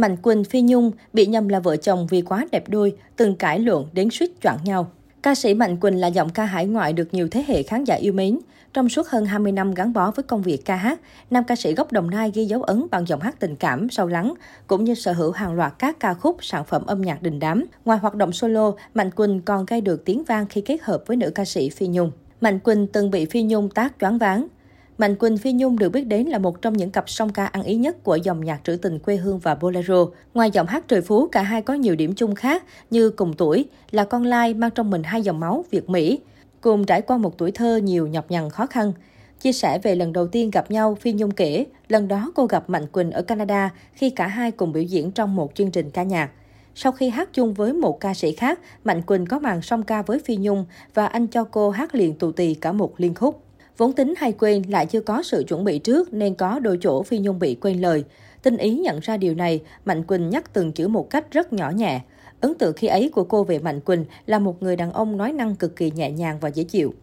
Mạnh Quỳnh Phi Nhung bị nhầm là vợ chồng vì quá đẹp đôi, từng cãi lộn đến suýt chọn nhau. Ca sĩ Mạnh Quỳnh là giọng ca hải ngoại được nhiều thế hệ khán giả yêu mến. Trong suốt hơn 20 năm gắn bó với công việc ca hát, nam ca sĩ gốc Đồng Nai ghi dấu ấn bằng giọng hát tình cảm, sâu lắng, cũng như sở hữu hàng loạt các ca khúc, sản phẩm âm nhạc đình đám. Ngoài hoạt động solo, Mạnh Quỳnh còn gây được tiếng vang khi kết hợp với nữ ca sĩ Phi Nhung. Mạnh Quỳnh từng bị Phi Nhung tác choáng váng. Mạnh Quỳnh Phi Nhung được biết đến là một trong những cặp song ca ăn ý nhất của dòng nhạc trữ tình quê hương và bolero. Ngoài giọng hát trời phú, cả hai có nhiều điểm chung khác như cùng tuổi, là con lai mang trong mình hai dòng máu Việt Mỹ, cùng trải qua một tuổi thơ nhiều nhọc nhằn khó khăn. Chia sẻ về lần đầu tiên gặp nhau, Phi Nhung kể, lần đó cô gặp Mạnh Quỳnh ở Canada khi cả hai cùng biểu diễn trong một chương trình ca nhạc. Sau khi hát chung với một ca sĩ khác, Mạnh Quỳnh có màn song ca với Phi Nhung và anh cho cô hát liền tù tì cả một liên khúc. Vốn tính hay quên lại chưa có sự chuẩn bị trước nên có đôi chỗ Phi Nhung bị quên lời. Tinh ý nhận ra điều này, Mạnh Quỳnh nhắc từng chữ một cách rất nhỏ nhẹ. Ấn tượng khi ấy của cô về Mạnh Quỳnh là một người đàn ông nói năng cực kỳ nhẹ nhàng và dễ chịu.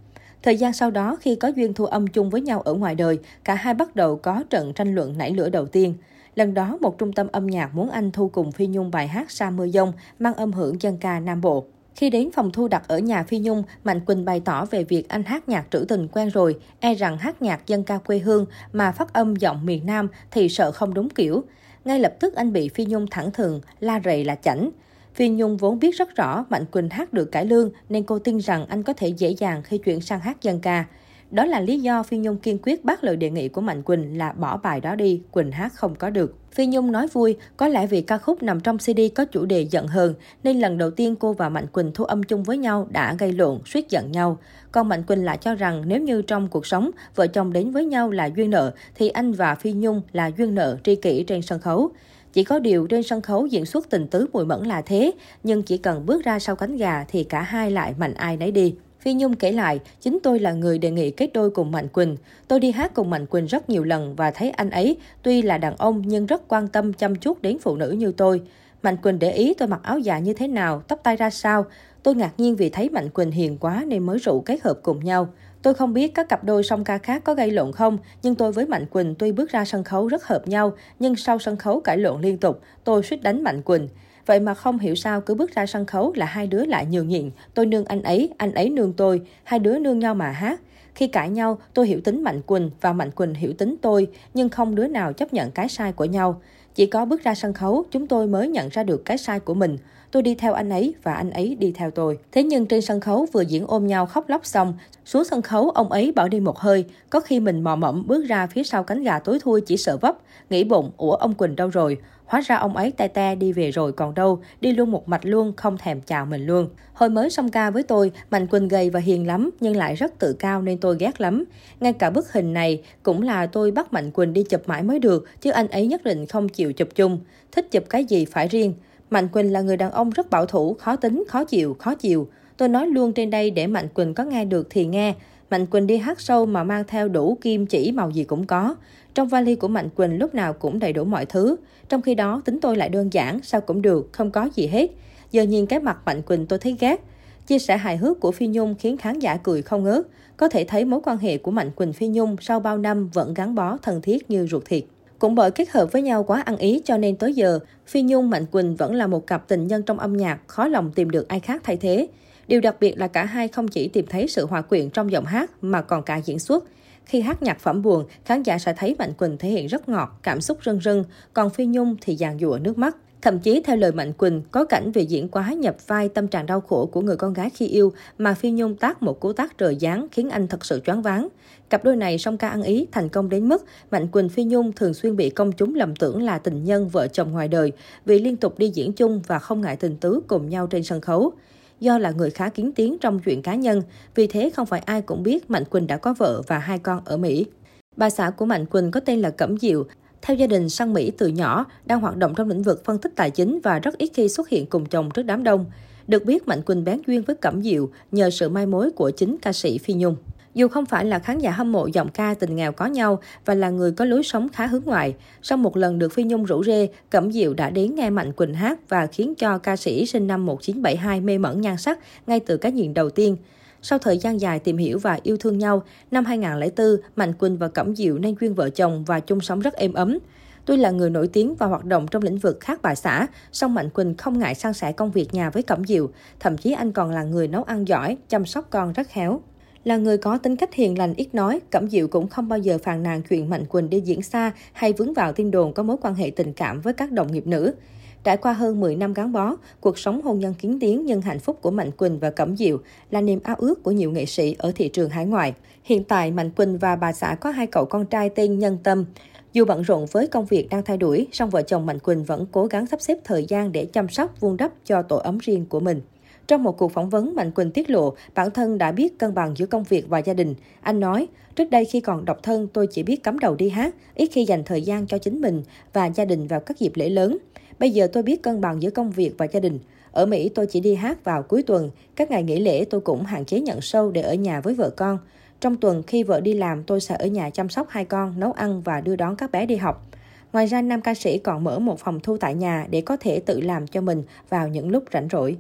Thời gian sau đó, khi có duyên thu âm chung với nhau ở ngoài đời, cả hai bắt đầu có trận tranh luận nảy lửa đầu tiên. Lần đó, một trung tâm âm nhạc muốn anh thu cùng Phi Nhung bài hát Sa mưa dông mang âm hưởng dân ca Nam Bộ. Khi đến phòng thu đặt ở nhà Phi Nhung, Mạnh Quỳnh bày tỏ về việc anh hát nhạc trữ tình quen rồi, e rằng hát nhạc dân ca quê hương mà phát âm giọng miền Nam thì sợ không đúng kiểu. Ngay lập tức anh bị Phi Nhung thẳng thừng, la rầy là chảnh. Phi Nhung vốn biết rất rõ Mạnh Quỳnh hát được cải lương nên cô tin rằng anh có thể dễ dàng khi chuyển sang hát dân ca. Đó là lý do Phi Nhung kiên quyết bác lời đề nghị của Mạnh Quỳnh là bỏ bài đó đi, Quỳnh hát không có được. Phi Nhung nói vui, có lẽ vì ca khúc nằm trong CD có chủ đề giận hờn, nên lần đầu tiên cô và Mạnh Quỳnh thu âm chung với nhau đã gây lộn, suýt giận nhau. Còn Mạnh Quỳnh lại cho rằng nếu như trong cuộc sống, vợ chồng đến với nhau là duyên nợ, thì anh và Phi Nhung là duyên nợ tri kỷ trên sân khấu. Chỉ có điều trên sân khấu diễn xuất tình tứ mùi mẫn là thế, nhưng chỉ cần bước ra sau cánh gà thì cả hai lại mạnh ai nấy đi. Phi Nhung kể lại, chính tôi là người đề nghị kết đôi cùng Mạnh Quỳnh. Tôi đi hát cùng Mạnh Quỳnh rất nhiều lần và thấy anh ấy tuy là đàn ông nhưng rất quan tâm chăm chút đến phụ nữ như tôi. Mạnh Quỳnh để ý tôi mặc áo dài như thế nào, tóc tay ra sao. Tôi ngạc nhiên vì thấy Mạnh Quỳnh hiền quá nên mới rủ kết hợp cùng nhau. Tôi không biết các cặp đôi song ca khác có gây lộn không, nhưng tôi với Mạnh Quỳnh tuy bước ra sân khấu rất hợp nhau, nhưng sau sân khấu cãi lộn liên tục, tôi suýt đánh Mạnh Quỳnh. Vậy mà không hiểu sao cứ bước ra sân khấu là hai đứa lại nhường nhịn. Tôi nương anh ấy, anh ấy nương tôi. Hai đứa nương nhau mà hát. Khi cãi nhau, tôi hiểu tính Mạnh Quỳnh và Mạnh Quỳnh hiểu tính tôi, nhưng không đứa nào chấp nhận cái sai của nhau. Chỉ có bước ra sân khấu, chúng tôi mới nhận ra được cái sai của mình. Tôi đi theo anh ấy và anh ấy đi theo tôi. Thế nhưng trên sân khấu vừa diễn ôm nhau khóc lóc xong, xuống sân khấu ông ấy bỏ đi một hơi. Có khi mình mò mẫm bước ra phía sau cánh gà tối thui chỉ sợ vấp. Nghĩ bụng, ủa ông Quỳnh đâu rồi? Hóa ra ông ấy te te đi về rồi còn đâu, đi luôn một mạch luôn, không thèm chào mình luôn. Hồi mới xong ca với tôi, Mạnh Quỳnh gầy và hiền lắm, nhưng lại rất tự cao nên tôi ghét lắm. Ngay cả bức hình này cũng là tôi bắt Mạnh Quỳnh đi chụp mãi mới được, chứ anh ấy nhất định không chịu chụp chung. Thích chụp cái gì phải riêng. Mạnh Quỳnh là người đàn ông rất bảo thủ, khó tính, khó chịu, khó chịu. Tôi nói luôn trên đây để Mạnh Quỳnh có nghe được thì nghe. Mạnh Quỳnh đi hát sâu mà mang theo đủ kim chỉ màu gì cũng có. Trong vali của Mạnh Quỳnh lúc nào cũng đầy đủ mọi thứ. Trong khi đó tính tôi lại đơn giản, sao cũng được, không có gì hết. Giờ nhìn cái mặt Mạnh Quỳnh tôi thấy ghét. Chia sẻ hài hước của Phi Nhung khiến khán giả cười không ngớt. Có thể thấy mối quan hệ của Mạnh Quỳnh Phi Nhung sau bao năm vẫn gắn bó thân thiết như ruột thịt. Cũng bởi kết hợp với nhau quá ăn ý cho nên tới giờ, Phi Nhung Mạnh Quỳnh vẫn là một cặp tình nhân trong âm nhạc, khó lòng tìm được ai khác thay thế. Điều đặc biệt là cả hai không chỉ tìm thấy sự hòa quyện trong giọng hát mà còn cả diễn xuất. Khi hát nhạc phẩm buồn, khán giả sẽ thấy Mạnh Quỳnh thể hiện rất ngọt, cảm xúc rưng rưng, còn Phi Nhung thì dàn dụa nước mắt. Thậm chí theo lời Mạnh Quỳnh, có cảnh về diễn quá nhập vai tâm trạng đau khổ của người con gái khi yêu mà Phi Nhung tác một cú tác trời giáng khiến anh thật sự choáng váng. Cặp đôi này song ca ăn ý thành công đến mức Mạnh Quỳnh Phi Nhung thường xuyên bị công chúng lầm tưởng là tình nhân vợ chồng ngoài đời vì liên tục đi diễn chung và không ngại tình tứ cùng nhau trên sân khấu. Do là người khá kiến tiếng trong chuyện cá nhân, vì thế không phải ai cũng biết Mạnh Quỳnh đã có vợ và hai con ở Mỹ. Bà xã của Mạnh Quỳnh có tên là Cẩm Diệu, theo gia đình sang Mỹ từ nhỏ, đang hoạt động trong lĩnh vực phân tích tài chính và rất ít khi xuất hiện cùng chồng trước đám đông. Được biết Mạnh Quỳnh bén duyên với Cẩm Diệu nhờ sự mai mối của chính ca sĩ Phi Nhung. Dù không phải là khán giả hâm mộ giọng ca tình nghèo có nhau và là người có lối sống khá hướng ngoại, sau một lần được Phi Nhung rủ rê, Cẩm Diệu đã đến nghe Mạnh Quỳnh hát và khiến cho ca sĩ sinh năm 1972 mê mẩn nhan sắc ngay từ cái nhìn đầu tiên. Sau thời gian dài tìm hiểu và yêu thương nhau, năm 2004, Mạnh Quỳnh và Cẩm Diệu nên duyên vợ chồng và chung sống rất êm ấm. Tuy là người nổi tiếng và hoạt động trong lĩnh vực khác bà xã, song Mạnh Quỳnh không ngại san sẻ công việc nhà với Cẩm Diệu. Thậm chí anh còn là người nấu ăn giỏi, chăm sóc con rất khéo. Là người có tính cách hiền lành ít nói, Cẩm Diệu cũng không bao giờ phàn nàn chuyện Mạnh Quỳnh đi diễn xa hay vướng vào tin đồn có mối quan hệ tình cảm với các đồng nghiệp nữ. Trải qua hơn 10 năm gắn bó, cuộc sống hôn nhân kiến tiến nhưng hạnh phúc của Mạnh Quỳnh và Cẩm Diệu là niềm ao ước của nhiều nghệ sĩ ở thị trường hải ngoại. Hiện tại, Mạnh Quỳnh và bà xã có hai cậu con trai tên Nhân Tâm. Dù bận rộn với công việc đang thay đổi, song vợ chồng Mạnh Quỳnh vẫn cố gắng sắp xếp thời gian để chăm sóc, vuông đắp cho tổ ấm riêng của mình. Trong một cuộc phỏng vấn, Mạnh Quỳnh tiết lộ bản thân đã biết cân bằng giữa công việc và gia đình. Anh nói, trước đây khi còn độc thân tôi chỉ biết cắm đầu đi hát, ít khi dành thời gian cho chính mình và gia đình vào các dịp lễ lớn. Bây giờ tôi biết cân bằng giữa công việc và gia đình. Ở Mỹ tôi chỉ đi hát vào cuối tuần, các ngày nghỉ lễ tôi cũng hạn chế nhận sâu để ở nhà với vợ con. Trong tuần khi vợ đi làm tôi sẽ ở nhà chăm sóc hai con, nấu ăn và đưa đón các bé đi học. Ngoài ra, nam ca sĩ còn mở một phòng thu tại nhà để có thể tự làm cho mình vào những lúc rảnh rỗi.